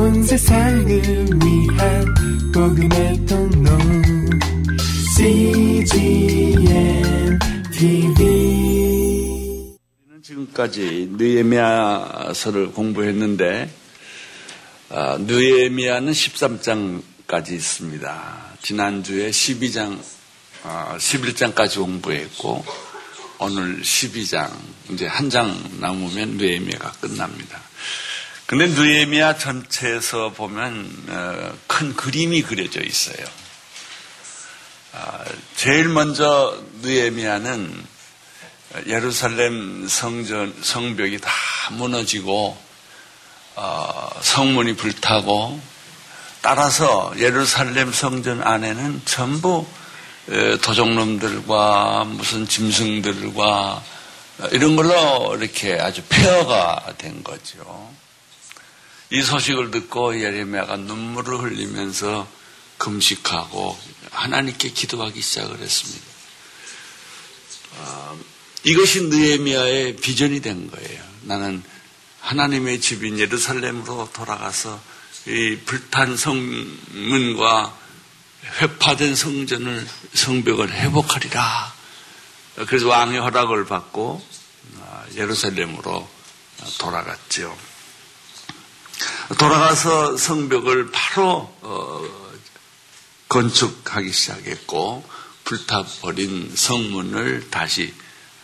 온 세상을 위한 복음의 통로 CGM TV 지금까지 느에미아서를 공부했는데 아, 느에미아는 13장까지 있습니다. 지난주에 12장, 11장까지 아, 공부했고 오늘 12장 이제 한 장 남으면 느에미아가 끝납니다. 근데 느에미아 전체에서 보면 어, 큰 그림이 그려져 있어요. 아, 제일 먼저 느에미아는 예루살렘 성전 성벽이 다 무너지고 어, 성문이 불타고 따라서 예루살렘 성전 안에는 전부 도적놈들과 무슨 짐승들과 이런 걸로 이렇게 아주 폐허가 된 거죠. 이 소식을 듣고 예레미야가 눈물을 흘리면서 금식하고 하나님께 기도하기 시작을 했습니다. 어, 이것이 느에미야의 비전이 된 거예요. 나는 하나님의 집인 예루살렘으로 돌아가서 이 불탄 성문과 회파된 성전을 성벽을 회복하리라. 그래서 왕의 허락을 받고 아, 예루살렘으로 돌아갔죠. 돌아가서 성벽을 바로 어, 건축하기 시작했고 불타버린 성문을 다시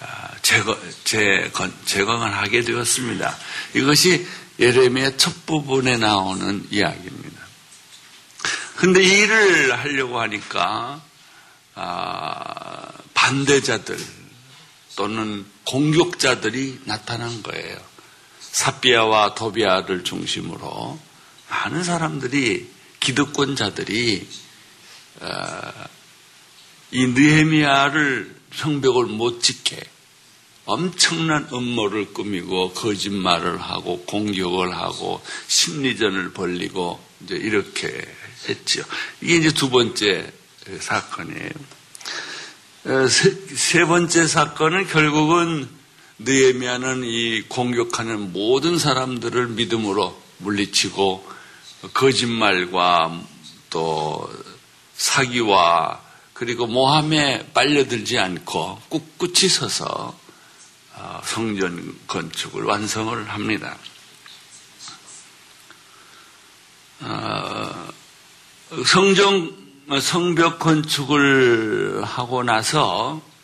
아, 제거, 재건, 재건을 하게 되었습니다. 이것이 예레미야 첫 부분에 나오는 이야기입니다. 근데 이 일을 하려고 하니까 아, 반대자들 또는 공격자들이 나타난 거예요. 사비아와 도비아를 중심으로 많은 사람들이 기득권자들이 어, 이 느헤미야를 성벽을 못 짓게 엄청난 음모를 꾸미고 거짓말을 하고 공격을 하고 심리전을 벌리고 이제 이렇게 했죠. 이게 이제 두 번째 사건이에요. 어, 세, 세 번째 사건은 결국은 느에미아는 이 공격하는 모든 사람들을 믿음으로 물리치고 거짓말과 또 사기와 그리고 모함에 빨려들지 않고 꿋꿋이 서서 어, 성전 건축을 완성을 합니다. 어, 성정 성벽 건축을 하고 나서 어,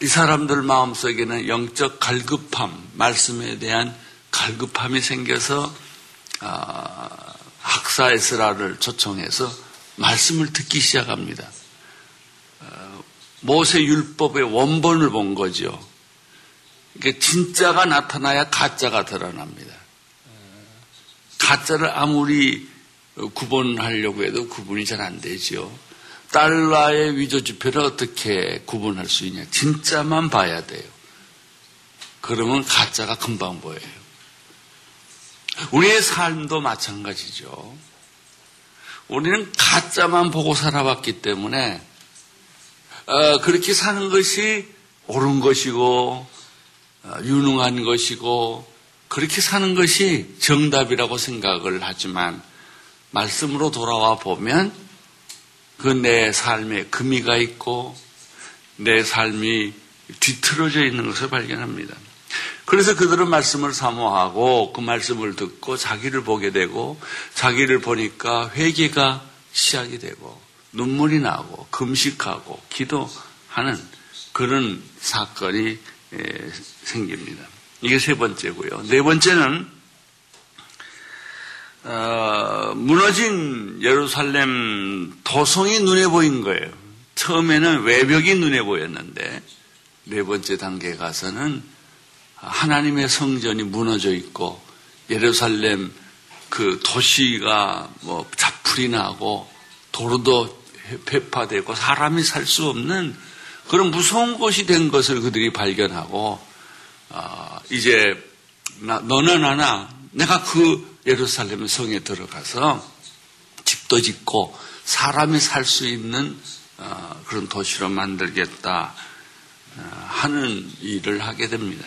이 사람들 마음속에는 영적 갈급함, 말씀에 대한 갈급함이 생겨서 학사 에스라를 초청해서 말씀을 듣기 시작합니다. 모세 율법의 원본을 본. 그러니까 진짜가 나타나야 가짜가 드러납니다. 가짜를 아무리 구분하려고 해도 구분이 잘 안 되죠. 달러의 위조 지표를 어떻게 구분할 수 있냐? 진짜만 봐야 돼요. 그러면 가짜가 금방 보여요. 우리의 삶도 마찬가지죠. 우리는 가짜만 보고 살아왔기 때문에 어, 그렇게 사는 것이 옳은 것이고 어, 유능한 것이고 그렇게 사는 것이 정답이라고 생각을 하지만 말씀으로 돌아와 보면 그 내 삶에 금이가 있고 내 삶이 뒤틀어져 있는 것을 발견합니다. 그래서 그들은 말씀을 사모하고 그 말씀을 듣고 자기를 보게 되고 자기를 보니까 회개가 시작이 되고 눈물이 나고 금식하고 기도하는 그런 사건이 생깁니다. 이게 세 번째고요. 네 번째는 어, 무너진 예루살렘 도성이 눈에 보인 거예요. 처음에는 외벽이 눈에 보였는데 네 번째 단계에 가서는 하나님의 성전이 무너져 있고 예루살렘 그 도시가 뭐 자풀이 나고 도로도 배파되고 사람이 살 수 없는 그런 무서운 곳이 된 것을 그들이 발견하고 어, 이제 나, 너나 나나 내가 그 예루살렘 성에 들어가서 집도 짓고 사람이 살 수 있는 어, 그런 도시로 만들겠다 어, 하는 일을 하게 됩니다.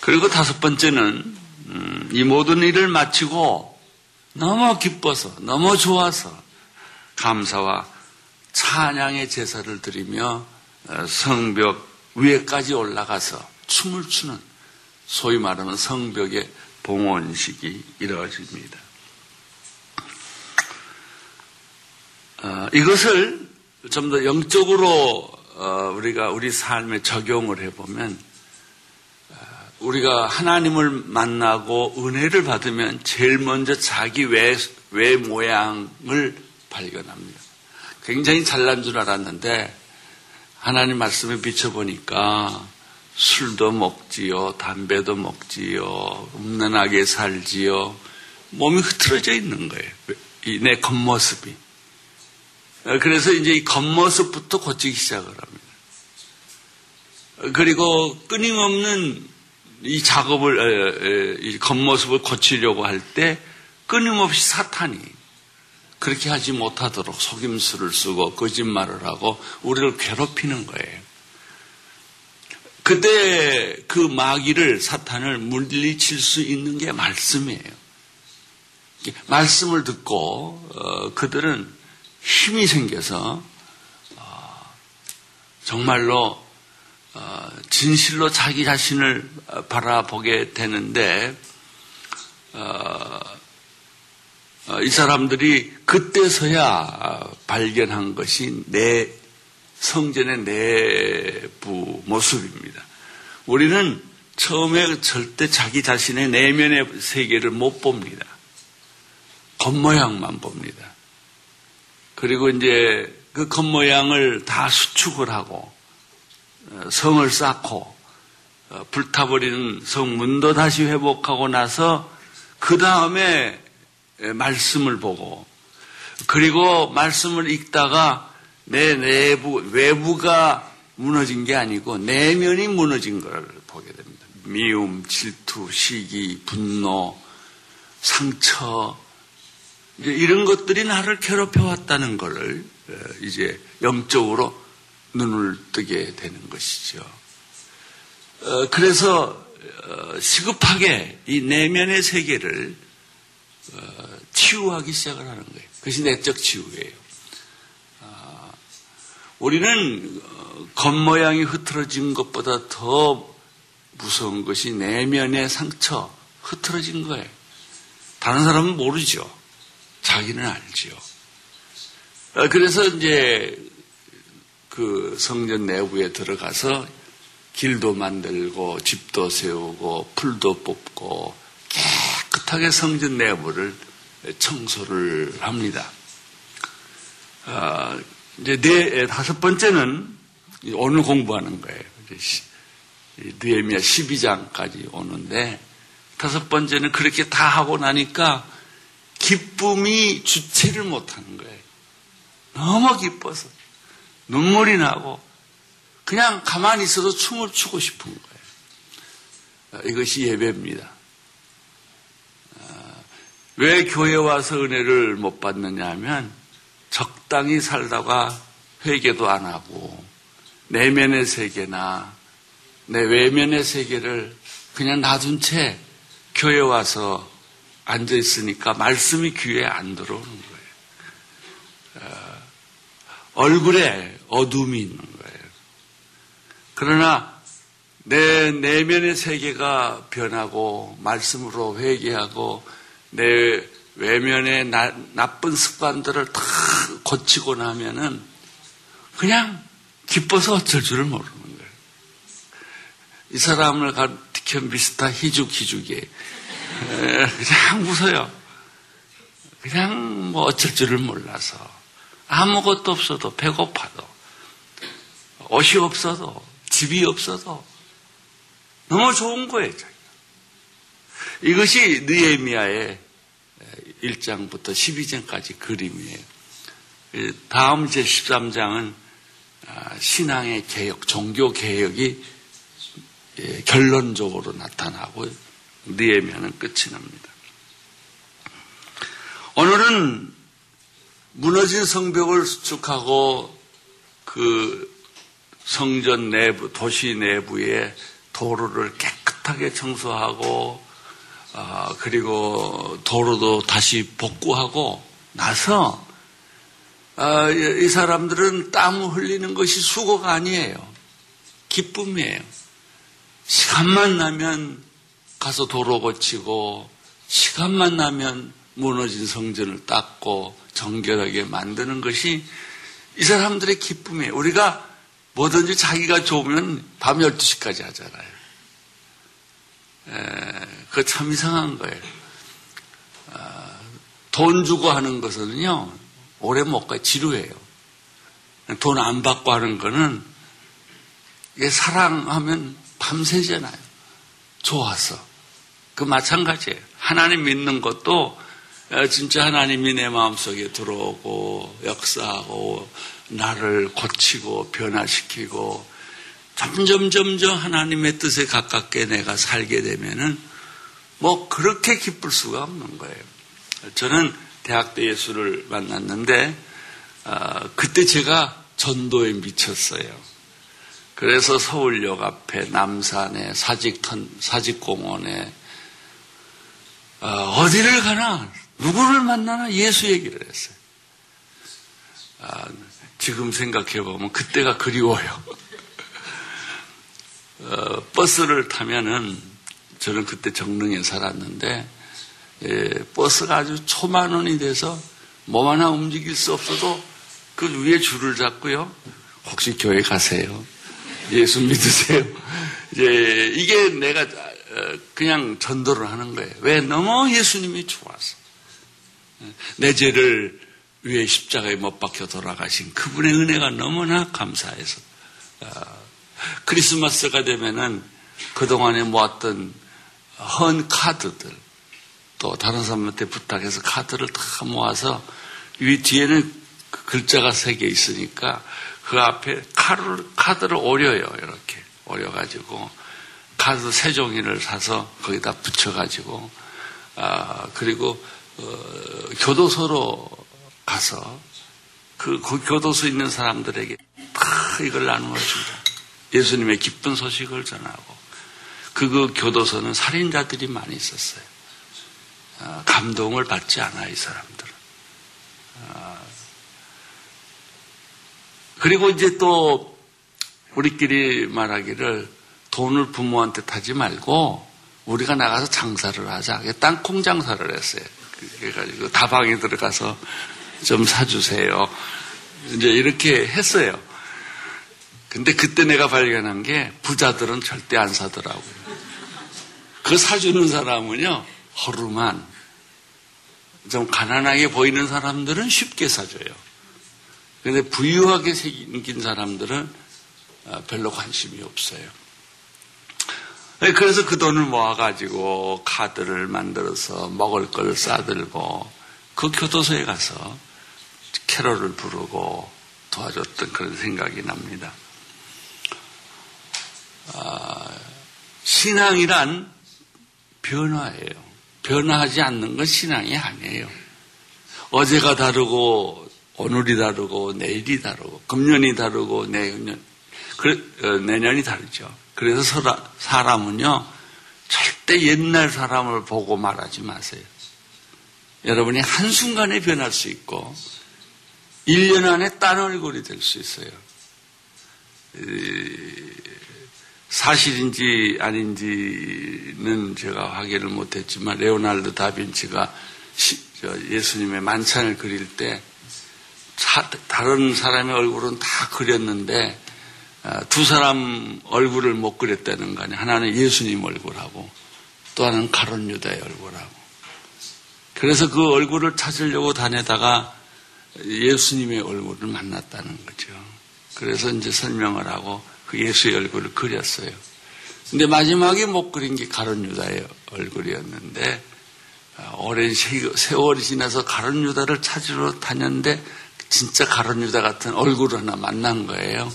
그리고 다섯 번째는 음, 이 모든 일을 마치고 너무 기뻐서, 너무 좋아서 감사와 찬양의 제사를 드리며 어, 성벽 위에까지 올라가서 춤을 추는 소위 말하는 성벽의 봉헌식이 이루어집니다. 어, 이것을 좀 더 영적으로 어, 우리가 우리 삶에 적용을 해보면 어, 우리가 하나님을 만나고 은혜를 받으면 제일 먼저 자기 외, 외 모양을 발견합니다. 굉장히 잘난 줄 알았는데 하나님 말씀에 비춰보니까 술도 먹지요, 담배도 먹지요, 음란하게 살지요, 몸이 흐트러져 있는 거예요. 내 겉모습이. 그래서 이제 이 겉모습부터 고치기 시작을 합니다. 그리고 끊임없는 이 작업을, 이 겉모습을 고치려고 할 때 끊임없이 사탄이 그렇게 하지 못하도록 속임수를 쓰고 거짓말을 하고 우리를 괴롭히는 거예요. 그때 그 마귀를 사탄을 물리칠 수 있는 게 말씀이에요. 말씀을 듣고 어, 그들은 힘이 생겨서 어, 정말로 어, 진실로 자기 자신을 바라보게 되는데 어, 어, 이 사람들이 그때서야 발견한 것이 내 성전의 내부 모습입니다. 우리는 처음에 절대 자기 자신의 내면의 세계를 못 봅니다. 겉모양만 봅니다. 그리고 이제 그 겉모양을 다 수축을 하고 어, 성을 쌓고 어, 불타버리는 성문도 다시 회복하고 나서 그 다음에 말씀을 보고 그리고 말씀을 읽다가 내 내부 외부가 무너진 게 아니고 내면이 무너진 걸 보게 됩니다. 미움, 질투, 시기, 분노, 상처 이런 것들이 나를 괴롭혀 왔다는 것을 이제 영적으로 눈을 뜨게 되는 것이죠. 어, 그래서 어, 시급하게 이 내면의 세계를 어, 치유하기 시작을 하는 거예요. 그것이 내적 치유예요. 아, 우리는 어, 겉모양이 흐트러진 것보다 더 무서운 것이 내면의 상처, 흐트러진 거예요. 다른 사람은 모르죠. 자기는 알지요. 어, 그래서 이제 그 성전 내부에 들어가서 길도 만들고 집도 세우고 풀도 뽑고 깨끗하게 성전 내부를 청소를 합니다. 어, 이제 네, 다섯 번째는 오늘 공부하는 거예요. 느헤미야 12장까지 오는데 다섯 번째는 그렇게 다 하고 나니까 기쁨이 주체를 못하는 거예요. 너무 기뻐서 눈물이 나고 그냥 가만히 있어도 춤을 추고 싶은 거예요. 이것이 예배입니다. 왜 교회 와서 은혜를 못 받느냐 하면 적당히 살다가 회개도 안 하고 내면의 세계나 내 외면의 세계를 그냥 놔둔 채 교회 와서 앉아 있으니까 말씀이 귀에 안 들어오는 거예요. 어, 얼굴에 어둠이 있는 거예요. 그러나 내 내면의 세계가 변하고 말씀으로 회개하고 내 외면의 나, 나쁜 습관들을 다 고치고 나면은 그냥 기뻐서 어쩔 줄을 모르는 거예요. 이 사람을 가르쳐 비슷한 희죽 희죽이 그냥 웃어요. 그냥 뭐 어쩔 줄을 몰라서 아무것도 없어도 배고파도 옷이 없어도 집이 없어도 너무 좋은 거예요. 이것이 느에미아의 1장부터 12장까지 그림이에요. 다음 제 13장은 아, 신앙의 개혁, 종교 개혁이 예, 결론적으로 나타나고 니에미아는 끝이 납니다. 오늘은 무너진 성벽을 수축하고 그 성전 내부, 도시 내부의 도로를 깨끗하게 청소하고 어, 그리고 도로도 다시 복구하고 나서 어, 이 사람들은 땀 흘리는 것이 수고가 아니에요. 기쁨이에요. 시간만 나면 가서 도로 고치고 시간만 나면 무너진 성전을 닦고 정결하게 만드는 것이 이 사람들의 기쁨이에요. 우리가 뭐든지 자기가 좋으면 밤 12시까지 하잖아요. 그거 참 이상한 거예요. 아, 돈 주고 하는 것은요, 오래 못 가요. 지루해요. 돈 안 받고 하는 거는, 이게 사랑하면 밤새잖아요. 좋아서. 그 마찬가지예요. 하나님 믿는 것도 어, 진짜 하나님이 내 마음속에 들어오고 역사하고 나를 고치고 변화시키고 점점 점점 하나님의 뜻에 가깝게 내가 살게 되면은 뭐 그렇게 기쁠 수가 없는 거예요. 저는 대학 때 예수를 만났는데 어, 그때 제가 전도에 미쳤어요. 그래서 서울역 앞에 남산에 사직턴 사직공원에 어, 디를 가나 누구를 만나나 예수 얘기를 했어요. 아, 지금 생각해 보면 그때가 그리워요. 어, 버스를 타면은 저는 그때 정릉에 살았는데 예, 버스가 아주 초만 원이 돼서 몸 하나 움직일 수 없어도 그 위에 줄을 잡고요. 혹시 교회 가세요? 예수 믿으세요? 이제 이게 내가 어, 그냥 전도를 하는 거예요. 왜? 너무 예수님이 좋아서. 내 죄를 위에 십자가에 못 박혀 돌아가신 그분의 은혜가 너무나 감사해서 어, 크리스마스가 되면은 그동안에 모았던 헌 카드들 또 다른 사람한테 부탁해서 카드를 다 모아서 위 뒤에는 그 글자가 세 개 있으니까 그 앞에 카드를, 카드를 오려요 이렇게 오려가지고 카드 세 종이를 사서 거기다 붙여가지고 아 그리고 어, 교도소로 가서 그, 그 교도소 있는 사람들에게 다 이걸 나누어 준다. 예수님의 기쁜 소식을 전하고 그, 그 교도소는 살인자들이 많이 있었어요. 어, 감동을 받지 않아 이 사람들은. 어, 그리고 이제 또 우리끼리 말하기를 돈을 부모한테 타지 말고 우리가 나가서 장사를 하자. 땅콩 장사를 했어요. 그래가지고 다방에 들어가서 좀 사주세요. 이제 이렇게 했어요. 근데 그때 내가 발견한 게 부자들은 절대 안 사더라고요. 그 사주는 사람은요, 허름한, 좀 가난하게 보이는 사람들은 쉽게 사줘요. 근데 부유하게 생긴 사람들은 어, 별로 관심이 없어요. 네, 그래서 그 돈을 모아가지고 카드를 만들어서 먹을 걸 싸들고 그 교도소에 가서 캐롤을 부르고 도와줬던 그런 생각이 납니다. 아, 신앙이란 변화예요. 변화하지 않는 건 신앙이 아니에요. 어제가 다르고 오늘이 다르고 내일이 다르고 금년이 다르고 내년 어, 내년이 다르죠. 그래서 사람은요 절대 옛날 사람을 보고 말하지 마세요. 여러분이 한순간에 변할 수 있고 1년 안에 딴 얼굴이 될 수 있어요. 사실인지 아닌지는 제가 확인을 못했지만 레오날드 다빈치가 예수님의 만찬을 그릴 때 다른 사람의 얼굴은 다 그렸는데 아, 두 사람 얼굴을 못 그렸다는 거 아니에요. 하나는 예수님 얼굴하고 또 하나는 가론 유다의 얼굴하고. 그래서 그 얼굴을 찾으려고 다니다가 예수님의 얼굴을 만났다는 거죠. 그래서 이제 설명을 하고 그 예수의 얼굴을 그렸어요. 근데 마지막에 못 그린 게 가론 유다의 얼굴이었는데 아, 오랜 세월이 지나서 가론 유다를 찾으러 다녔는데 진짜 가론 유다 같은 얼굴을 하나 만난 거예요.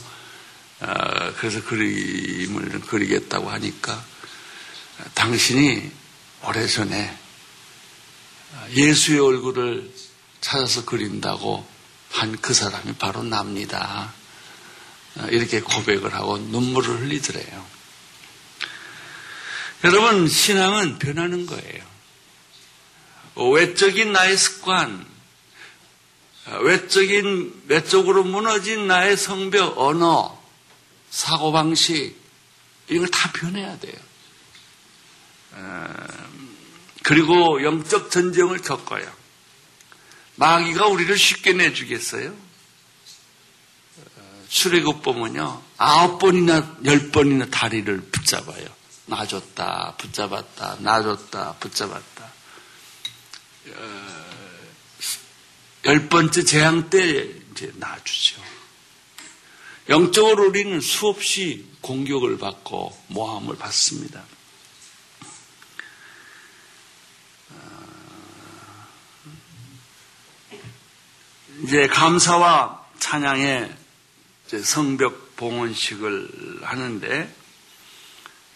아, 그래서 그림을 그리겠다고 하니까 당신이 오래전에 예수의 얼굴을 찾아서 그린다고 한 그 사람이 바로 납니다. 이렇게 고백을 하고 눈물을 흘리더래요. 여러분, 신앙은 변하는 거예요. 외적인 나의 습관, 외적인, 외적으로 무너진 나의 성벽, 언어, 사고방식, 이걸 다 변해야 돼요. 그리고 영적 전쟁을 겪어요. 마귀가 우리를 쉽게 내주겠어요? 보면요. 아홉 번이나 열 번이나 다리를 붙잡아요. 놔줬다, 붙잡았다, 놔줬다, 붙잡았다. 어, 열 번째 재앙 때 이제 놔주죠. 영적으로 우리는 수없이 공격을 받고 모함을 받습니다. 어, 이제 감사와 찬양의 성벽 봉헌식을 하는데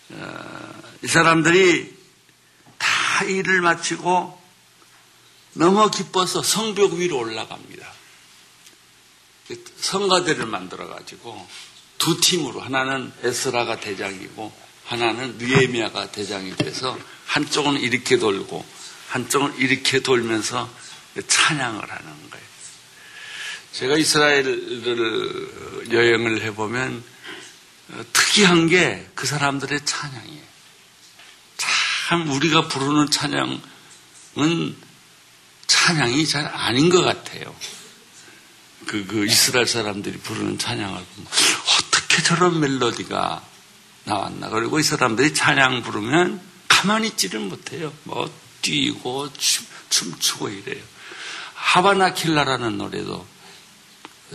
어, 이 사람들이 다 일을 마치고 너무 기뻐서 성벽 위로 올라갑니다. 성가대를 만들어 가지고 두 팀으로 하나는 에스라가 대장이고 하나는 느에미아가 대장이 돼서 한쪽은 이렇게 돌고 한쪽은 이렇게 돌면서 찬양을 하는 거예요. 제가 이스라엘을 여행을 해보면 특이한 게 그 사람들의 찬양이에요. 참 우리가 부르는 찬양은 찬양이 잘 아닌 것 같아요. 그, 그 이스라엘 사람들이 부르는 찬양을 보면 어떻게 저런 멜로디가 나왔나. 그리고 이 사람들이 찬양 부르면 가만히 있지를 못해요. 뭐 뛰고 춤, 춤추고 이래요. 하바나 킬라라는 노래도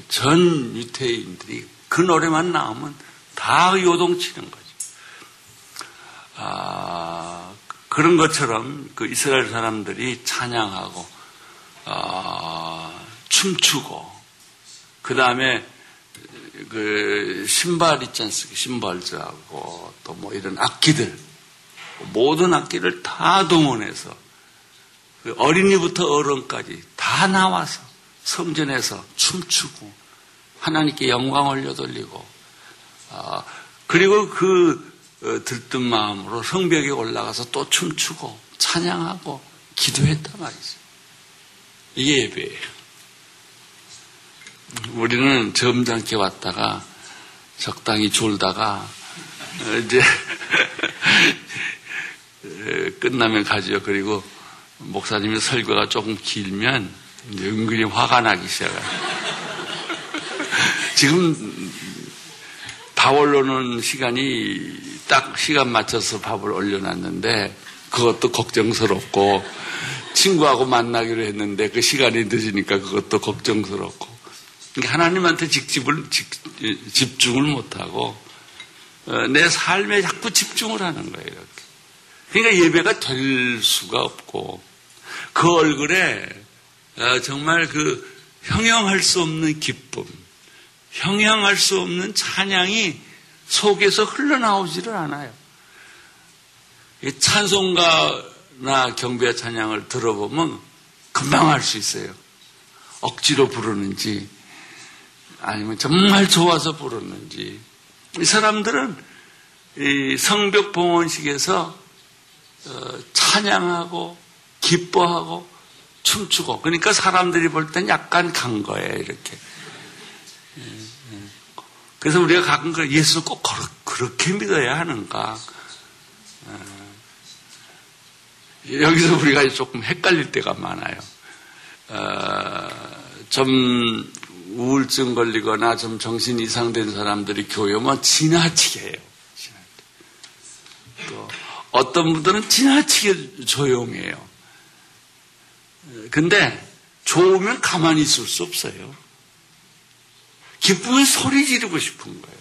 전 유태인들이 그 노래만 나오면 다 요동치는 거죠. 아, 그런 것처럼 그 이스라엘 사람들이 찬양하고 아, 춤추고 그 다음에 그 신발 있지 않습니까? 신발즈하고 또 뭐 이런 악기들 모든 악기를 다 동원해서 그 어린이부터 어른까지 다 나와서 성전에서 춤추고 하나님께 영광 올려돌리고 아, 그리고 그 어, 들뜬 마음으로 성벽에 올라가서 또 춤추고 찬양하고 기도했단 말이죠. 이게 예배예요. 우리는 점잖게 왔다가 적당히 졸다가 어, 이제 끝나면 가죠. 그리고 목사님의 설교가 조금 길면 은근히 화가 나기 시작해요. 지금 밥 올려놓은 시간이 딱 시간 맞춰서 밥을 올려놨는데 그것도 걱정스럽고 친구하고 만나기로 했는데 그 시간이 늦으니까 그것도 걱정스럽고 그러니까 하나님한테 직집을 집 중을 못하고 어, 내 삶에 자꾸 집중을 하는 거예요. 이렇게. 그러니까 예배가 될 수가 없고 그 얼굴에 어, 정말 그 형용할 수 없는 기쁨, 형용할 수 없는 찬양이 속에서 흘러나오지를 않아요. 찬송가나 경배 찬양을 들어보면 금방 알 수 있어요. 억지로 부르는지 아니면 정말 좋아서 부르는지 이 사람들은 이 성벽 봉헌식에서 어, 찬양하고 기뻐하고 춤추고 그러니까 사람들이 볼 땐 약간 간 거예요 이렇게 예, 예. 그래서 우리가 가끔 그 예수를 꼭 그렇게 믿어야 하는가 예. 여기서 우리가 조금 헷갈릴 때가 많아요 어, 좀 우울증 걸리거나 좀 정신 이상된 사람들이 교회 오면 지나치게 해요. 또 어떤 분들은 지나치게 조용해요. 근데 좋으면 가만히 있을 수 없어요. 기쁘면 소리 지르고 싶은 거예요.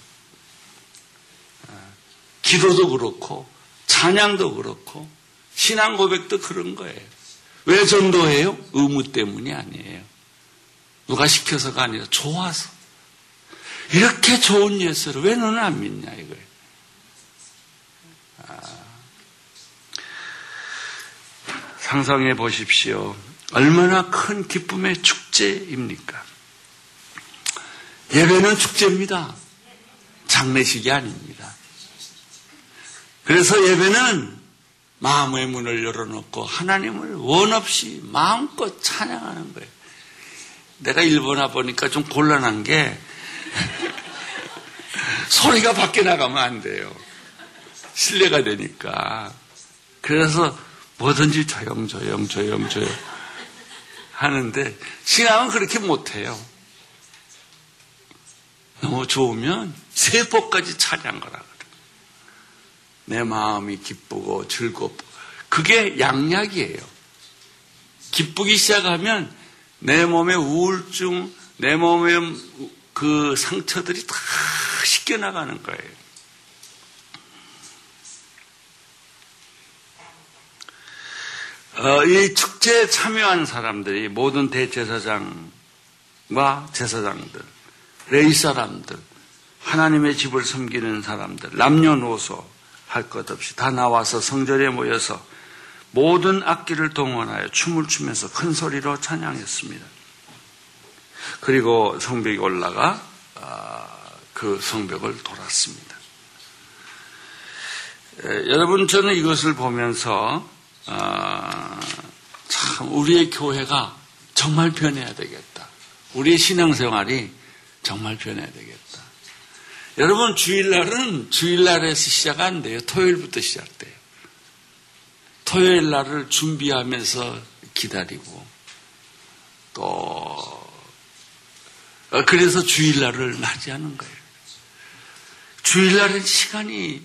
기도도 그렇고 찬양도 그렇고 신앙 고백도 그런 거예요. 왜 전도해요? 의무 때문이 아니에요. 누가 시켜서가 아니라 좋아서. 이렇게 좋은 예수를 왜 너는 안 믿냐 이거예요. 아, 상상해 보십시오. 얼마나 큰 기쁨의 축제입니까? 예배는 축제입니다. 장례식이 아닙니다. 그래서 예배는 마음의 문을 열어놓고 하나님을 원 없이 마음껏 찬양하는 거예요. 내가 일본화 보니까 좀 곤란한 게 소리가 밖에 나가면 안 돼요. 실례가 되니까. 그래서 뭐든지 조용 조용 조용 조용 하는데 신앙은 그렇게 못해요. 너무 좋으면 세포까지 찬양하라 그래. 내 마음이 기쁘고 즐겁고 그게 양약이에요. 기쁘기 시작하면 내 몸의 우울증, 내 몸의 그 상처들이 다 씻겨나가는 거예요. 어, 이 축제에 참여한 사람들이 모든 대제사장과 제사장들, 레이 사람들, 하나님의 집을 섬기는 사람들, 남녀노소 할 것 없이 다 나와서 성전에 모여서 모든 악기를 동원하여 춤을 추면서 큰 소리로 찬양했습니다. 그리고 성벽이 올라가 아, 그 성벽을 돌았습니다. 여러분 저는 이것을 보면서 아, 참 우리의 교회가 정말 변해야 되겠다. 우리의 신앙생활이 정말 변해야 되겠다. 여러분 주일날은 주일날에서 시작 안 돼요. 토요일부터 시작돼요. 토요일 날을 준비하면서 기다리고 또 어, 그래서 주일날을 맞이하는 거예요. 주일날은 시간이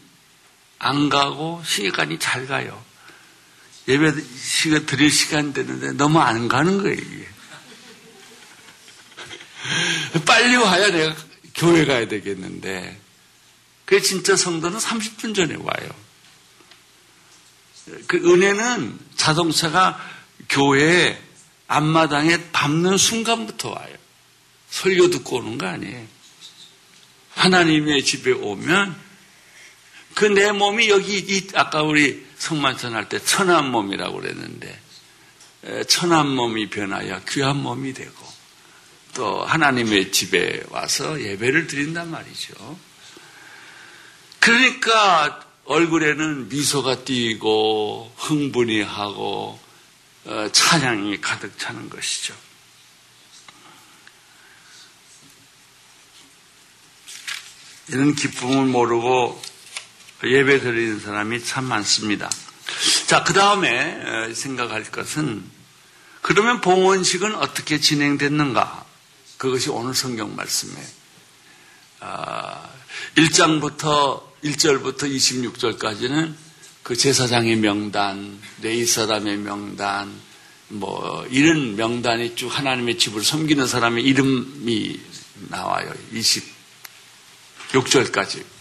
안 가고 시간이 잘 가요. 예배 시간 드릴 시간 되는데 너무 안 가는 거예요. 빨리 와야 내가 교회 가야 되겠는데. 그 진짜 성도는 30분 전에 와요. 그 은혜는 자동차가 교회 앞마당에 밟는 순간부터 와요. 설교 듣고 오는 거 아니에요. 하나님의 집에 오면 그 내 몸이 여기 이 아까 우리 성만찬 할 때 천한 몸이라고 그랬는데 천한 몸이 변하여 귀한 몸이 되고 또 하나님의 집에 와서 예배를 드린단 말이죠. 그러니까 얼굴에는 미소가 띄고 흥분이 하고 어, 찬양이 가득 차는 것이죠. 이런 기쁨을 모르고 예배 드리는 사람이 참 많습니다. 자, 그 다음에 생각할 것은 그러면 봉헌식은 어떻게 진행됐는가? 그것이 오늘 성경 말씀에 1장부터 아, 1절부터 26절까지는 그 제사장의 명단, 레이 사람의 명단, 뭐 이런 명단이 쭉 하나님의 집을 섬기는 사람의 이름이 나와요. 26절까지.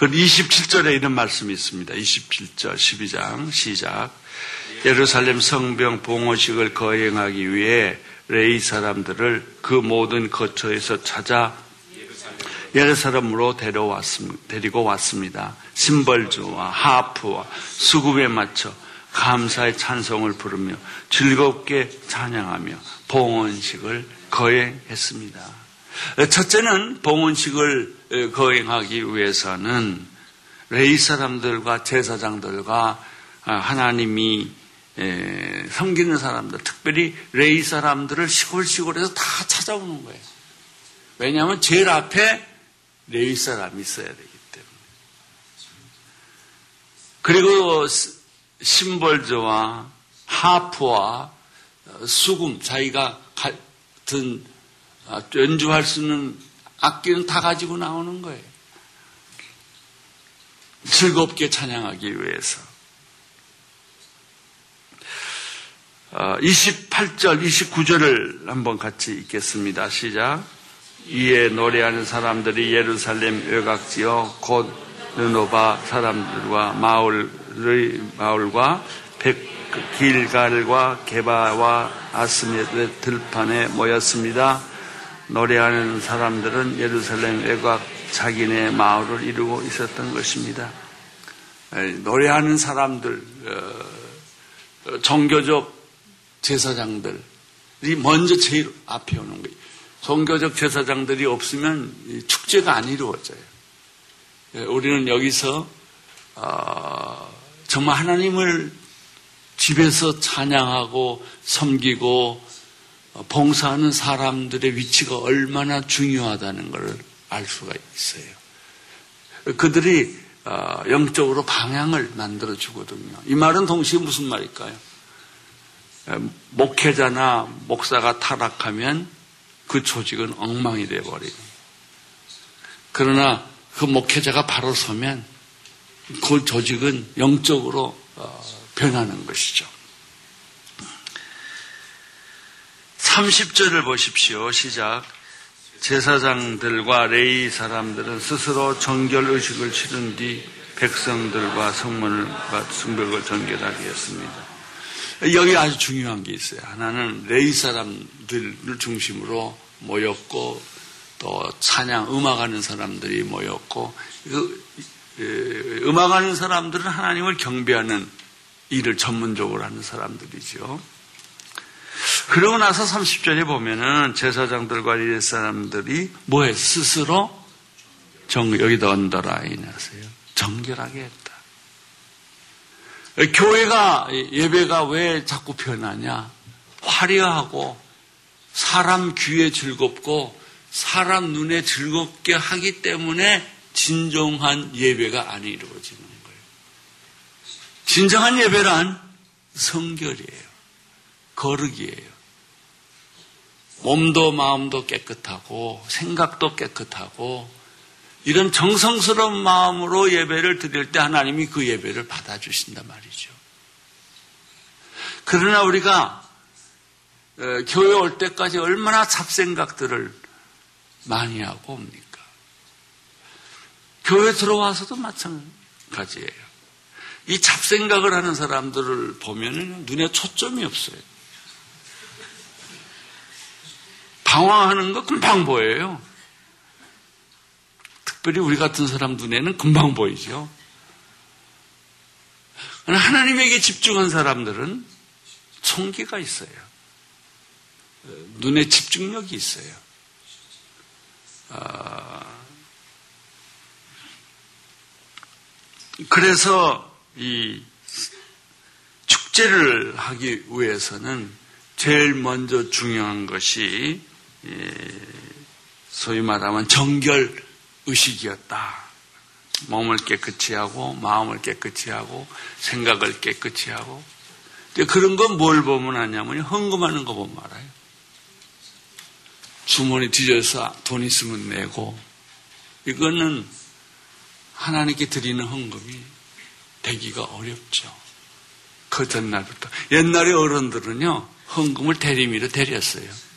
그리고 27절에 이런 말씀이 있습니다. 27절 12장 시작. 예루살렘 성병 봉호식을 거행하기 위해 레이 사람들을 그 모든 거처에서 찾아 예루살렘으로 데려왔습니다. 데리고 왔습니다. 심벌주와 하프와 수급에 맞춰 감사의 찬송을 부르며 즐겁게 찬양하며 봉헌식을 거행했습니다. 첫째는 봉헌식을 거행하기 위해서는 레이 사람들과 제사장들과 하나님이 섬기는 사람들, 특별히 레이 사람들을 시골 시골에서 다 찾아오는 거예요. 왜냐하면 제일 앞에 레위 사람이 있어야 되기 때문에. 그리고 심벌저와 하프와 수금, 자기가 같은 아, 연주할 수 있는 악기는 다 가지고 나오는 거예요. 즐겁게 찬양하기 위해서. 28절, 아, 29절을 한번 같이 읽겠습니다. 시작. 이에 노래하는 사람들이 예루살렘 외곽지어 곧 느노바 사람들과 마을의 마을과 백 길갈과 게바와 아스메의 들판에 모였습니다. 노래하는 사람들은 예루살렘 외곽 자기네 마을을 이루고 있었던 것입니다. 노래하는 사람들, 어, 종교적 제사장들이 먼저 제일 앞에 오는 거예요. 종교적 제사장들이 없으면 축제가 안 이루어져요. 예, 우리는 여기서 어, 정말 하나님을 집에서 찬양하고 섬기고 봉사하는 사람들의 위치가 얼마나 중요하다는 것을 알 수가 있어요. 그들이 어, 영적으로 방향을 만들어 주거든요. 이 말은 동시에 무슨 말일까요? 목회자나 목사가 타락하면 그 조직은 엉망이 되어버리고 그러나 그 목회자가 바로 서면 그 조직은 영적으로 어, 변하는 것이죠. 30절을 보십시오. 시작. 제사장들과 레이 사람들은 스스로 정결 의식을 치른 뒤 백성들과 성문과 성벽을 정결하게 했습니다. 여기 아주 중요한 게 있어요. 하나는 레이 사람들을 중심으로 모였고 또 찬양, 음악하는 사람들이 모였고 그, 음악하는 사람들은 하나님을 경배하는 일을 전문적으로 하는 사람들이죠. 그러고 나서 30절에 보면은 제사장들과 이 사람들이 뭐해? 스스로 정, 여기다 언더라인 하세요. 정결하게 했다. 교회가, 예배가 왜 자꾸 변하냐? 화려하고 사람 귀에 즐겁고 사람 눈에 즐겁게 하기 때문에 진정한 예배가 안 이루어지는 거예요. 진정한 예배란 성결이에요. 거룩이에요. 몸도 마음도 깨끗하고 생각도 깨끗하고 이런 정성스러운 마음으로 예배를 드릴 때 하나님이 그 예배를 받아주신단 말이죠. 그러나 우리가 어, 교회 올 때까지 얼마나 잡생각들을 많이 하고 옵니까? 교회 들어와서도 마찬가지예요. 이 잡생각을 하는 사람들을 보면 눈에 초점이 없어요. 방황하는 거 금방 보여요. 특별히 우리 같은 사람 눈에는 금방 보이죠. 하나님에게 집중한 사람들은 총기가 있어요. 눈에 집중력이 있어요. 아, 그래서 이 축제를 하기 위해서는 제일 먼저 중요한 것이 예, 소위 말하면 정결 의식이었다. 몸을 깨끗이 하고 마음을 깨끗이 하고 생각을 깨끗이 하고 그런 건 뭘 보면 하냐면 헌금하는 거 보면 알아요. 주머니 뒤져서 돈 있으면 내고 이거는 하나님께 드리는 헌금이 되기가 어렵죠. 그 전날부터 옛날에 어른들은요 헌금을 대리미로 데렸어요.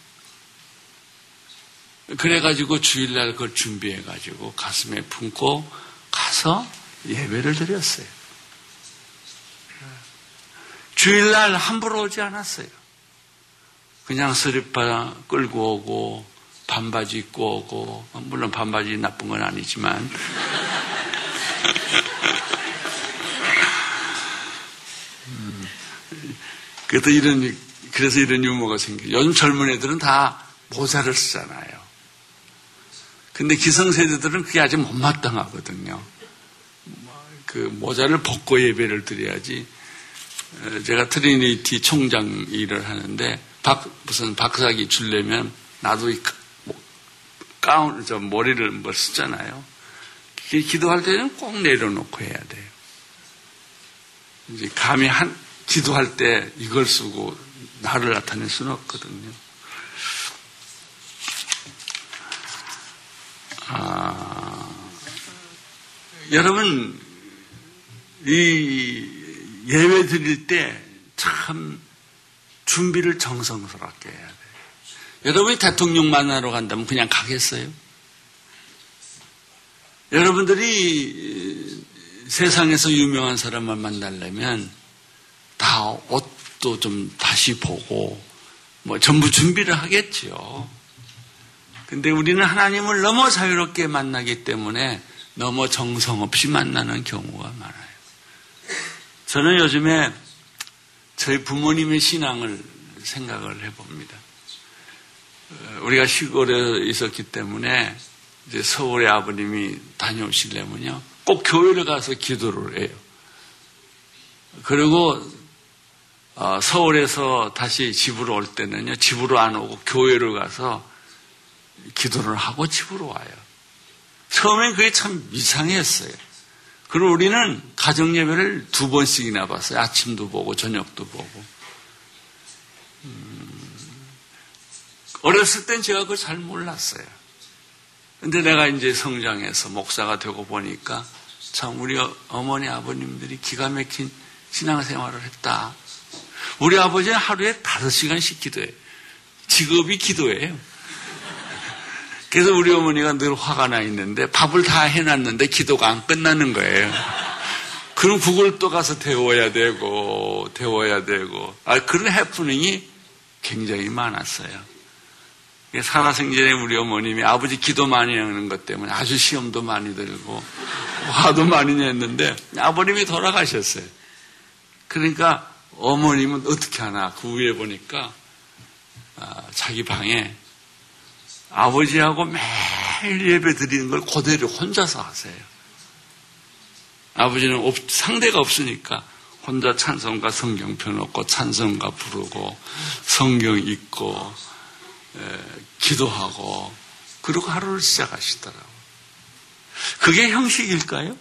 그래가지고 주일날 그걸 준비해가지고 가슴에 품고 가서 예배를 드렸어요. 주일날 함부로 오지 않았어요. 그냥 스리파 끌고 오고 반바지 입고 오고 물론 반바지 나쁜 건 아니지만 음, 그래도 이런 그래서 이런 유머가 생겨. 요즘 젊은 애들은 다 모자를 쓰잖아요. 근데 기성세대들은 그게 아주 못마땅하거든요. 그 모자를 벗고 예배를 드려야지. 제가 트리니티 총장 일을 하는데 박, 무슨 박사 학위 줄려면 나도 이 뭐, 가운, 저 머리를 뭐 쓰잖아요. 기도할 때는 꼭 내려놓고 해야 돼요. 이제 감히 한, 기도할 때 이걸 쓰고 나를 나타낼 수는 없거든요. 여러분, 이 예배 드릴 때 참 준비를 정성스럽게 해야 돼요. 여러분이 대통령 만나러 간다면 그냥 가겠어요? 여러분들이 세상에서 유명한 사람을 만나려면 다 옷도 좀 다시 보고 뭐 전부 준비를 하겠죠. 근데 우리는 하나님을 너무 자유롭게 만나기 때문에 너무 정성 없이 만나는 경우가 많아요. 저는 요즘에 저희 부모님의 신앙을 생각을 해봅니다. 어, 우리가 시골에 있었기 때문에 이제 서울에 아버님이 다녀오시려면요. 꼭 교회를 가서 기도를 해요. 그리고 어, 서울에서 다시 집으로 올 때는요, 집으로 안 오고 교회를 가서 기도를 하고 집으로 와요. 처음엔 그게 참 이상했어요. 그리고 우리는 가정 예배를 두 번씩이나 봤어요. 아침도 보고 저녁도 보고. 음, 어렸을 땐 제가 그걸 잘 몰랐어요. 근데 내가 이제 성장해서 목사가 되고 보니까 참 우리 어머니 아버님들이 기가 막힌 신앙생활을 했다. 우리 아버지는 하루에 다섯 시간씩 기도해요. 직업이 기도예요. 그래서 우리 어머니가 늘 화가 나 있는데 밥을 다 해놨는데 기도가 안 끝나는 거예요. 그럼 국을 또 가서 데워야 되고, 데워야 되고. 아, 그런 해프닝이 굉장히 많았어요. 살아생전에 우리 어머님이 아버지 기도 많이 하는 것 때문에 아주 시험도 많이 들고, 화도 많이 냈는데, 아버님이 돌아가셨어요. 그러니까 어머님은 어떻게 하나 그 위에 보니까 아, 자기 방에 아버지하고 매일 예배 드리는 걸 그대로 혼자서 하세요. 아버지는 없, 상대가 없으니까 혼자 찬송가 성경 펴놓고 찬송가 부르고 성경 읽고 에, 기도하고 그리고 하루를 시작하시더라고요. 그게 형식일까요?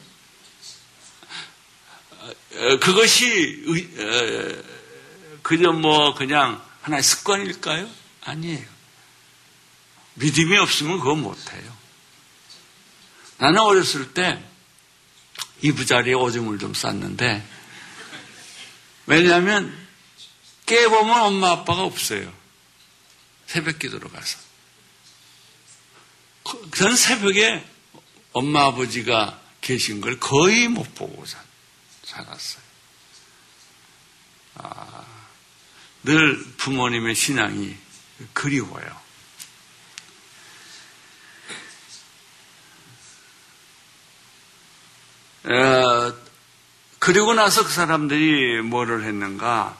그것이 그저 뭐 그냥 하나의 습관일까요? 아니에요. 믿음이 없으면 그거 못해요. 나는 어렸을 때 이부자리에 오줌을 좀 쌌는데 왜냐하면 깨보면 엄마 아빠가 없어요. 새벽 기도로 가서. 전 새벽에 엄마 아버지가 계신 걸 거의 못 보고 살았어요. 아, 늘 부모님의 신앙이 그리워요. 어, 그리고 나서 그 사람들이 뭐를 했는가?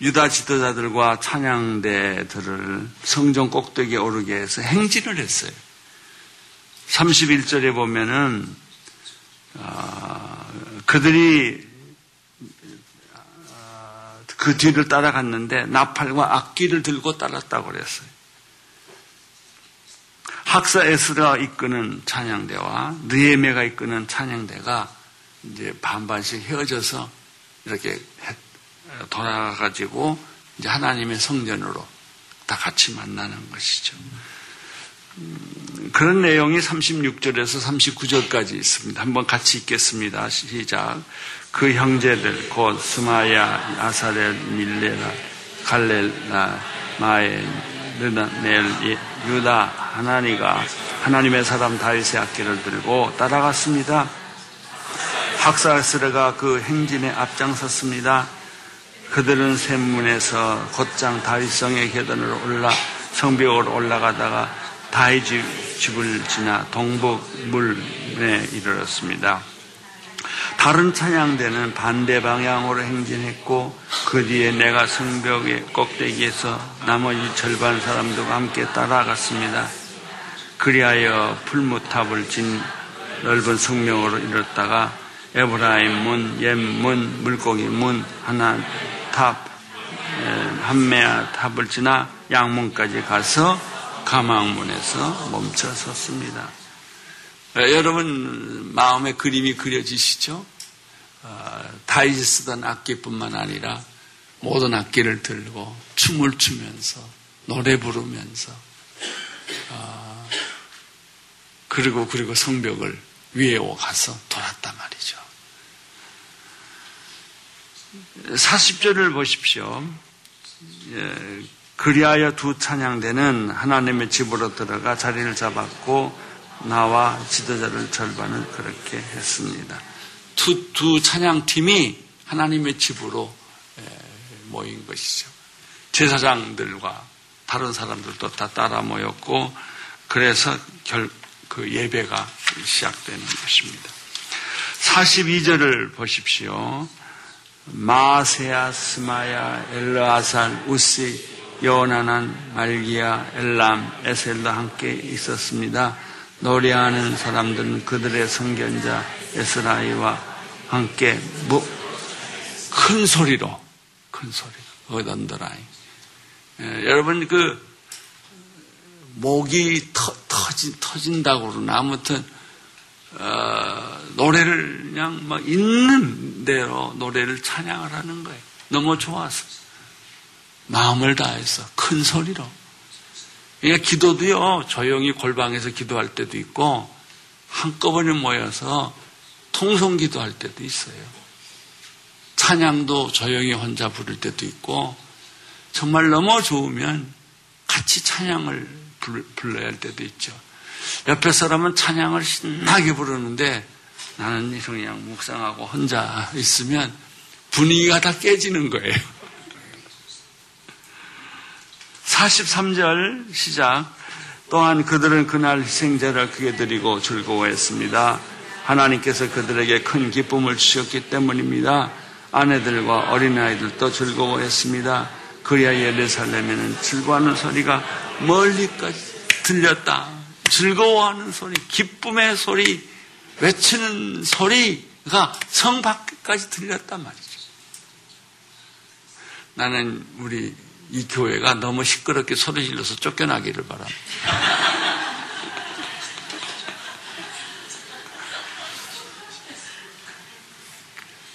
유다 지도자들과 찬양대들을 성전 꼭대기에 오르게 해서 행진을 했어요. 31절에 보면은 어, 그들이 어, 그 뒤를 따라갔는데 나팔과 악기를 들고 따랐다고 그랬어요. 학사 에스라 이끄는 찬양대와 느에메가 이끄는 찬양대가 이제 반반씩 헤어져서 이렇게 돌아가가지고 이제 하나님의 성전으로 다 같이 만나는 것이죠. 음, 그런 내용이 36절에서 39절까지 있습니다. 한번 같이 읽겠습니다. 시작. 그 형제들 곧 스마야, 아사렐, 밀레라, 갈렐라, 마에, 르나넬, 유다, 하나니가 하나님의 사람 다윗의 악기를 들고 따라갔습니다. 학살스레가 그 행진에 앞장섰습니다. 그들은 샘문에서 곧장 다윗성의 계단으로 올라 성벽으로 올라가다가 다윗 집을 지나 동북 물에 이르렀습니다. 다른 찬양대는 반대 방향으로 행진했고 그 뒤에 내가 성벽의 꼭대기에서 나머지 절반 사람들과 함께 따라갔습니다. 그리하여 풀무탑을 지나 넓은 성벽으로 이르렀다가 에브라임 문, 옛 문, 물고기 문, 하나넬 탑, 함메아 탑을 지나 양문까지 가서 감옥문에서 멈춰 섰습니다. 여러분 마음에 그림이 그려지시죠? 어, 다윗이 쓰던 악기뿐만 아니라 모든 악기를 들고 춤을 추면서 노래 부르면서 어, 그리고 그리고 성벽을 위에 오 가서 돌았단 말이죠. 40절을 보십시오. 예, 그리하여 두 찬양대는 하나님의 집으로 들어가 자리를 잡았고 나와 지도자를 절반을 그렇게 했습니다. 두, 두 찬양팀이 하나님의 집으로 모인 것이죠. 제사장들과 다른 사람들도 다 따라 모였고 그래서 결, 그 예배가 시작되는 것입니다. 42절을 보십시오. 마세야, 스마야, 엘르아산, 우시, 요나난, 말기야, 엘람, 에셀도 함께 있었습니다. 노래하는 사람들은 그들의 성견자 에스라이와 함께 무, 큰 소리로, 큰 소리로, 어던더라이. 예, 여러분, 그, 목이 터, 터진, 터진다고 그러나, 아무튼, 어, 노래를 그냥 막 있는 대로 노래를 찬양을 하는 거예요. 너무 좋아서. 마음을 다해서 큰 소리로. 그러니까 기도도요, 조용히 골방에서 기도할 때도 있고, 한꺼번에 모여서 통성 기도할 때도 있어요. 찬양도 조용히 혼자 부를 때도 있고, 정말 너무 좋으면 같이 찬양을 불러야 할 때도 있죠. 옆에 사람은 찬양을 신나게 부르는데 나는 그냥 묵상하고 혼자 있으면 분위기가 다 깨지는 거예요. 43절 시작. 또한 그들은 그날 희생자를 크게 드리고 즐거워했습니다. 하나님께서 그들에게 큰 기쁨을 주셨기 때문입니다. 아내들과 어린아이들도 즐거워했습니다. 그리하 예루살렘에는 즐거워하는 소리가 멀리까지 들렸다. 즐거워하는 소리, 기쁨의 소리, 외치는 소리가 성 밖까지 들렸단 말이죠. 나는 우리 이 교회가 너무 시끄럽게 소리 질러서 쫓겨나기를 바랍니다.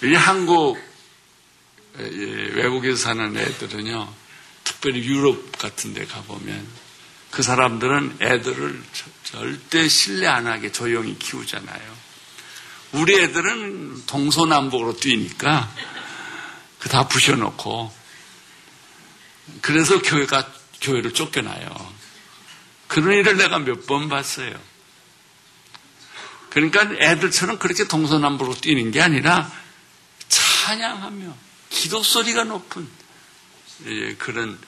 이 한국 외국에서 사는 애들은요, 특별히 유럽 같은 데 가보면 그 사람들은 애들을 절대 신뢰 안 하게 조용히 키우잖아요. 우리 애들은 동서남북으로 뛰니까 그 다 부셔놓고 그래서 교회가 교회를 쫓겨나요. 그런 일을 내가 몇 번 봤어요. 그러니까 애들처럼 그렇게 동서남북으로 뛰는 게 아니라 찬양하며 기도 소리가 높은 예, 그런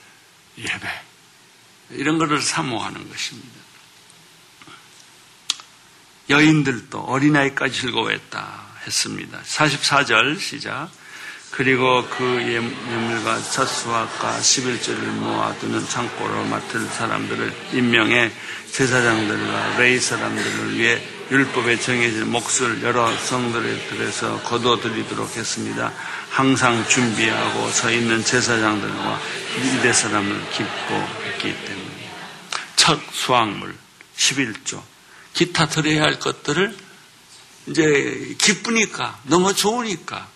예배 이런 것을 사모하는 것입니다. 여인들도 어린아이까지 즐거워했다 했습니다. 44절 시작. 그리고 그 예물과 첫수확과 11절을 모아두는 창고로 맡을 사람들을 임명해 제사장들과 레이 사람들을 위해 율법에 정해진 몫을 여러 성들에서 거둬들이도록 했습니다. 항상 준비하고 서 있는 제사장들과 이대 사람을 기뻐했기 때문에 첫 수확물 11조 기타 드려야 할 것들을 이제 기쁘니까 너무 좋으니까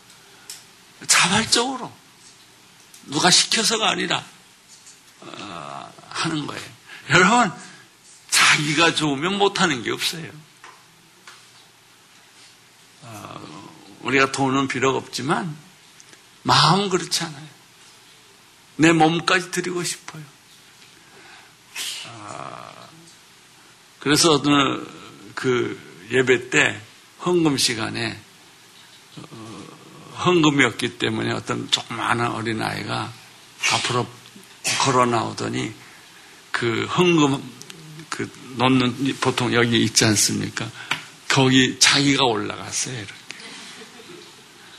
자발적으로 누가 시켜서가 아니라 어, 하는 거예요. 여러분 자기가 좋으면 못하는 게 없어요. 어, 우리가 돈은 필요가 없지만 마음은 그렇지 않아요. 내 몸까지 드리고 싶어요. 어, 그래서 어느 그 예배 때 헌금 시간에 헌금이 없기 때문에 어떤 조그마한 어린아이가 앞으로 걸어 나오더니 그 헌금 그 놓는 보통 여기 있지 않습니까? 거기 자기가 올라갔어요. 이렇게.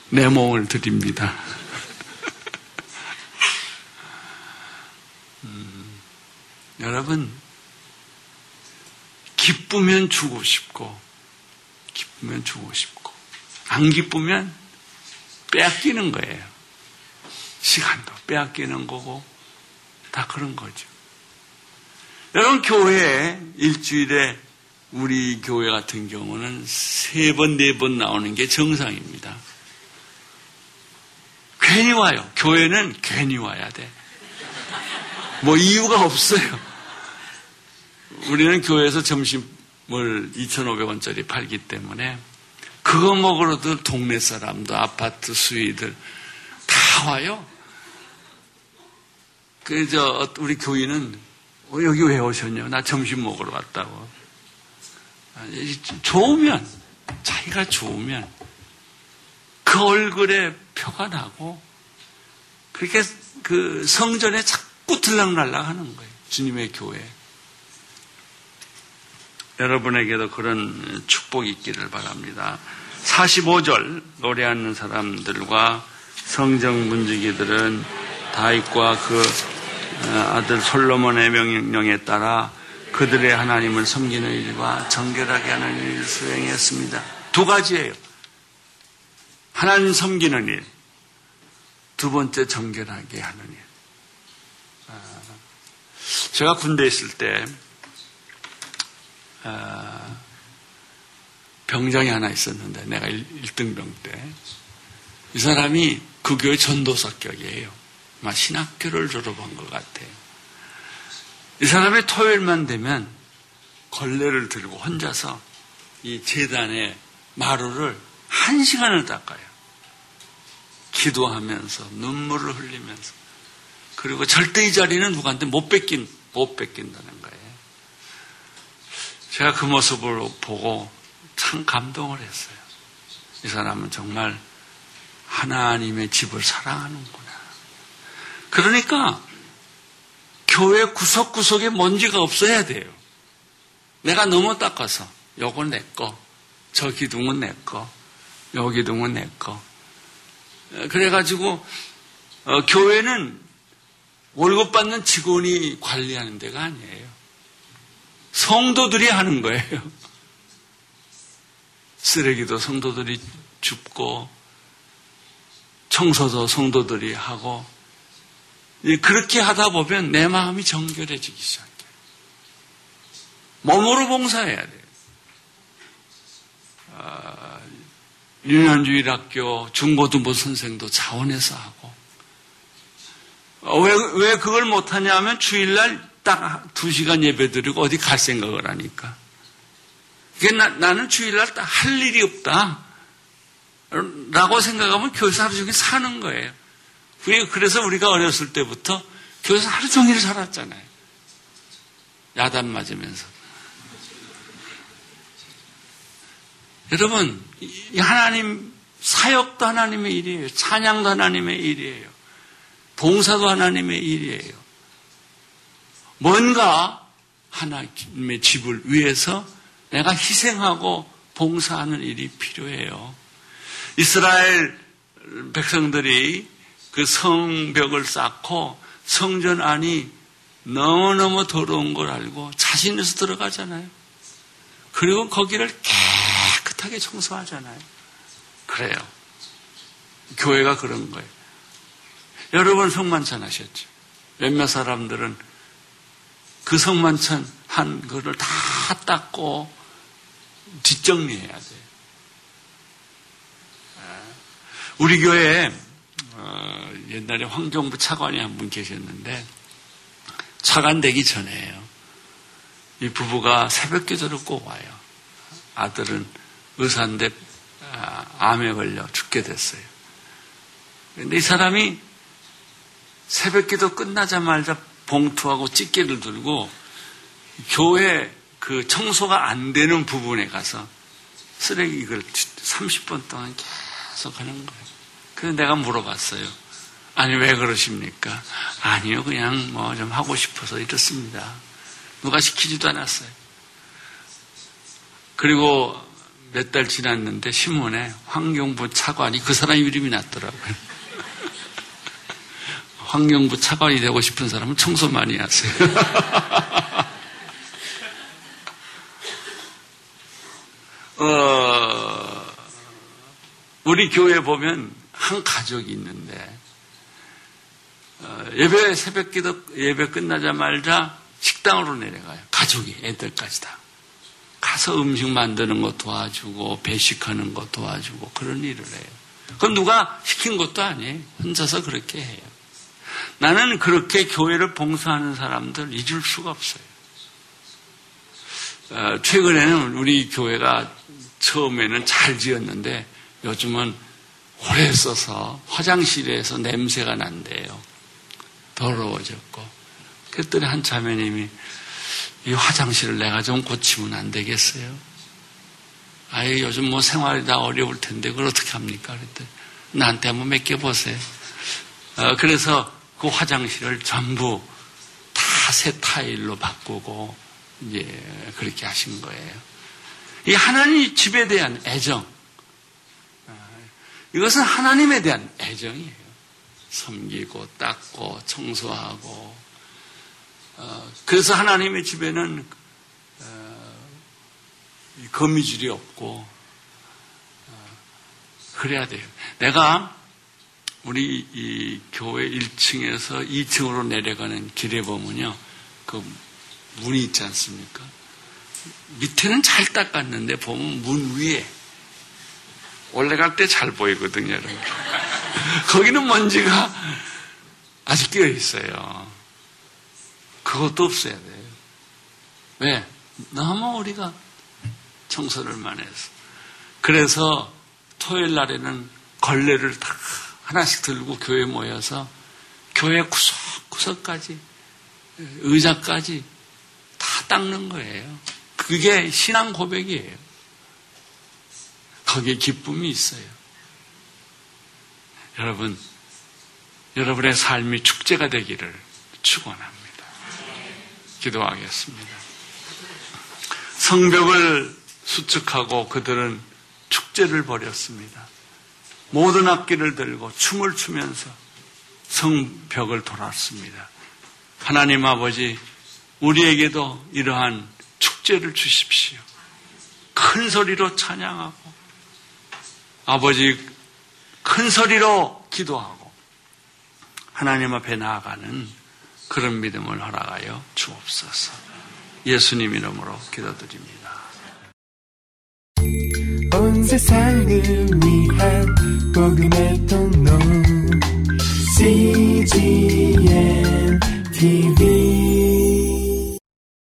내 몸을 드립니다. 음, 여러분 기쁘면 주고 싶고 기쁘면 주고 싶고 안 기쁘면 빼앗기는 거예요. 시간도 빼앗기는 거고 다 그런 거죠. 여러분 교회 일주일에 우리 교회 같은 경우는 세 번, 네 번 나오는 게 정상입니다. 괜히 와요. 교회는 괜히 와야 돼. 뭐 이유가 없어요. 우리는 교회에서 점심을 2,500원짜리 팔기 때문에 그거 먹으러도 동네 사람도 아파트 수위들 다 와요. 그저 우리 교인은 어, 여기 왜 오셨냐? 나 점심 먹으러 왔다고. 좋으면 자기가 좋으면 그 얼굴에 표가 나고 그렇게 그 성전에 자꾸 들락날락 하는 거예요. 주님의 교회. 여러분에게도 그런 축복이 있기를 바랍니다. 45절 노래하는 사람들과 성정 문지기들은 다윗과 그 어, 아들 솔로몬의 명령에 따라 그들의 하나님을 섬기는 일과 정결하게 하는 일을 수행했습니다. 두 가지예요. 하나님 섬기는 일, 두 번째 정결하게 하는 일. 아, 제가 군대에 있을 때 아, 병장이 하나 있었는데 내가 1등병 때 이 사람이 그 교회 전도사격이에요. 막 신학교를 졸업한 것 같아요. 이 사람이 토요일만 되면 걸레를 들고 혼자서 이 재단의 마루를 한 시간을 닦아요. 기도하면서 눈물을 흘리면서 그리고 절대 이 자리는 누구한테 못 뺏긴 못 뺏긴다는. 제가 그 모습을 보고 참 감동을 했어요. 이 사람은 정말 하나님의 집을 사랑하는구나. 그러니까 교회 구석구석에 먼지가 없어야 돼요. 내가 너무 닦아서 요건 내 거, 저 기둥은 내 거, 요 기둥은 내 거. 그래가지고 어, 교회는 월급 받는 직원이 관리하는 데가 아니에요. 성도들이 하는 거예요. 쓰레기도 성도들이 줍고 청소도 성도들이 하고 그렇게 하다 보면 내 마음이 정결해지기 시작해요. 몸으로 봉사해야 돼요. 아, 유년주일학교 중고등부 선생도 자원해서 하고 어, 왜, 왜 그걸 못하냐 하면 주일날 딱 두 시간 예배 드리고 어디 갈 생각을 하니까. 나, 나는 주일날 딱할 일이 없다. 라고 생각하면 교회에서 하루 종일 사는 거예요. 그래서 우리가 어렸을 때부터 교회에서 하루 종일 살았잖아요. 야단 맞으면서. 여러분, 하나님, 사역도 하나님의 일이에요. 찬양도 하나님의 일이에요. 봉사도 하나님의 일이에요. 뭔가 하나님의 집을 위해서 내가 희생하고 봉사하는 일이 필요해요. 이스라엘 백성들이 그 성벽을 쌓고 성전 안이 너무너무 더러운 걸 알고 자신에서 들어가잖아요. 그리고 거기를 깨끗하게 청소하잖아요. 그래요. 교회가 그런 거예요. 여러분 성만찬 하셨죠? 몇몇 사람들은 그 성만찬 한 거를 다 닦고 뒷정리해야 돼요. 우리 교회에 어, 옛날에 환경부 차관이 한 분 계셨는데 차관 되기 전에요. 이 부부가 새벽 기도를 꼭 와요. 아들은 의사인데 아, 암에 걸려 죽게 됐어요. 근데 이 사람이 새벽 기도 끝나자마자 봉투하고 집게를 들고 교회 그 청소가 안 되는 부분에 가서 쓰레기 이걸 30분 동안 계속 하는 거예요. 그래서 내가 물어봤어요. 아니, 왜 그러십니까? 아니요, 그냥 뭐 좀 하고 싶어서 이렇습니다. 누가 시키지도 않았어요. 그리고 몇 달 지났는데 신문에 환경부 차관이 그 사람 이름이 났더라고요. 환경부 차관이 되고 싶은 사람은 청소 많이 하세요. 어, 우리 교회 보면 한 가족이 있는데 어, 예배 새벽 기도 예배 끝나자마자 식당으로 내려가요. 가족이 애들까지 다 가서 음식 만드는 거 도와주고 배식하는 거 도와주고 그런 일을 해요. 그건 누가 시킨 것도 아니에요. 혼자서 그렇게 해요. 나는 그렇게 교회를 봉사하는 사람들 잊을 수가 없어요. 어, 최근에는 우리 교회가 처음에는 잘 지었는데 요즘은 오래 써서 화장실에서 냄새가 난대요. 더러워졌고. 그랬더니 한 자매님이 이 화장실을 내가 좀 고치면 안 되겠어요? 아예 요즘 뭐 생활이 다 어려울 텐데 그걸 어떻게 합니까? 그랬더니 나한테 한번 맡겨보세요. 어, 그래서 그 화장실을 전부 다 새 타일로 바꾸고 이제 그렇게 하신 거예요. 이 하나님 집에 대한 애정. 이것은 하나님에 대한 애정이에요. 섬기고 닦고 청소하고 어, 그래서 하나님의 집에는 어, 거미줄이 없고 어, 그래야 돼요. 내가 우리 이 교회 1층에서 2층으로 내려가는 길에 보면요. 그 문이 있지 않습니까? 밑에는 잘 닦았는데 보면 문 위에 올라갈 때 잘 보이거든요, 여러분. 거기는 먼지가 아직 끼어 있어요. 그것도 없어야 돼요. 왜? 너무 우리가 청소를 많이 해서. 그래서 토요일 날에는 걸레를 다 하나씩 들고 교회 모여서 교회 구석구석까지 의자까지 다 닦는 거예요. 그게 신앙 고백이에요. 거기에 기쁨이 있어요. 여러분, 여러분의 삶이 축제가 되기를 축원합니다. 기도하겠습니다. 성벽을 수축하고 그들은 축제를 벌였습니다. 모든 악기를 들고 춤을 추면서 성벽을 돌았습니다. 하나님 아버지, 우리에게도 이러한 축제를 주십시오. 큰 소리로 찬양하고, 아버지, 큰 소리로 기도하고, 하나님 앞에 나아가는 그런 믿음을 허락하여 주옵소서. 예수님 이름으로 기도드립니다. 온 세상을 위한 복음의 통로. CGM TV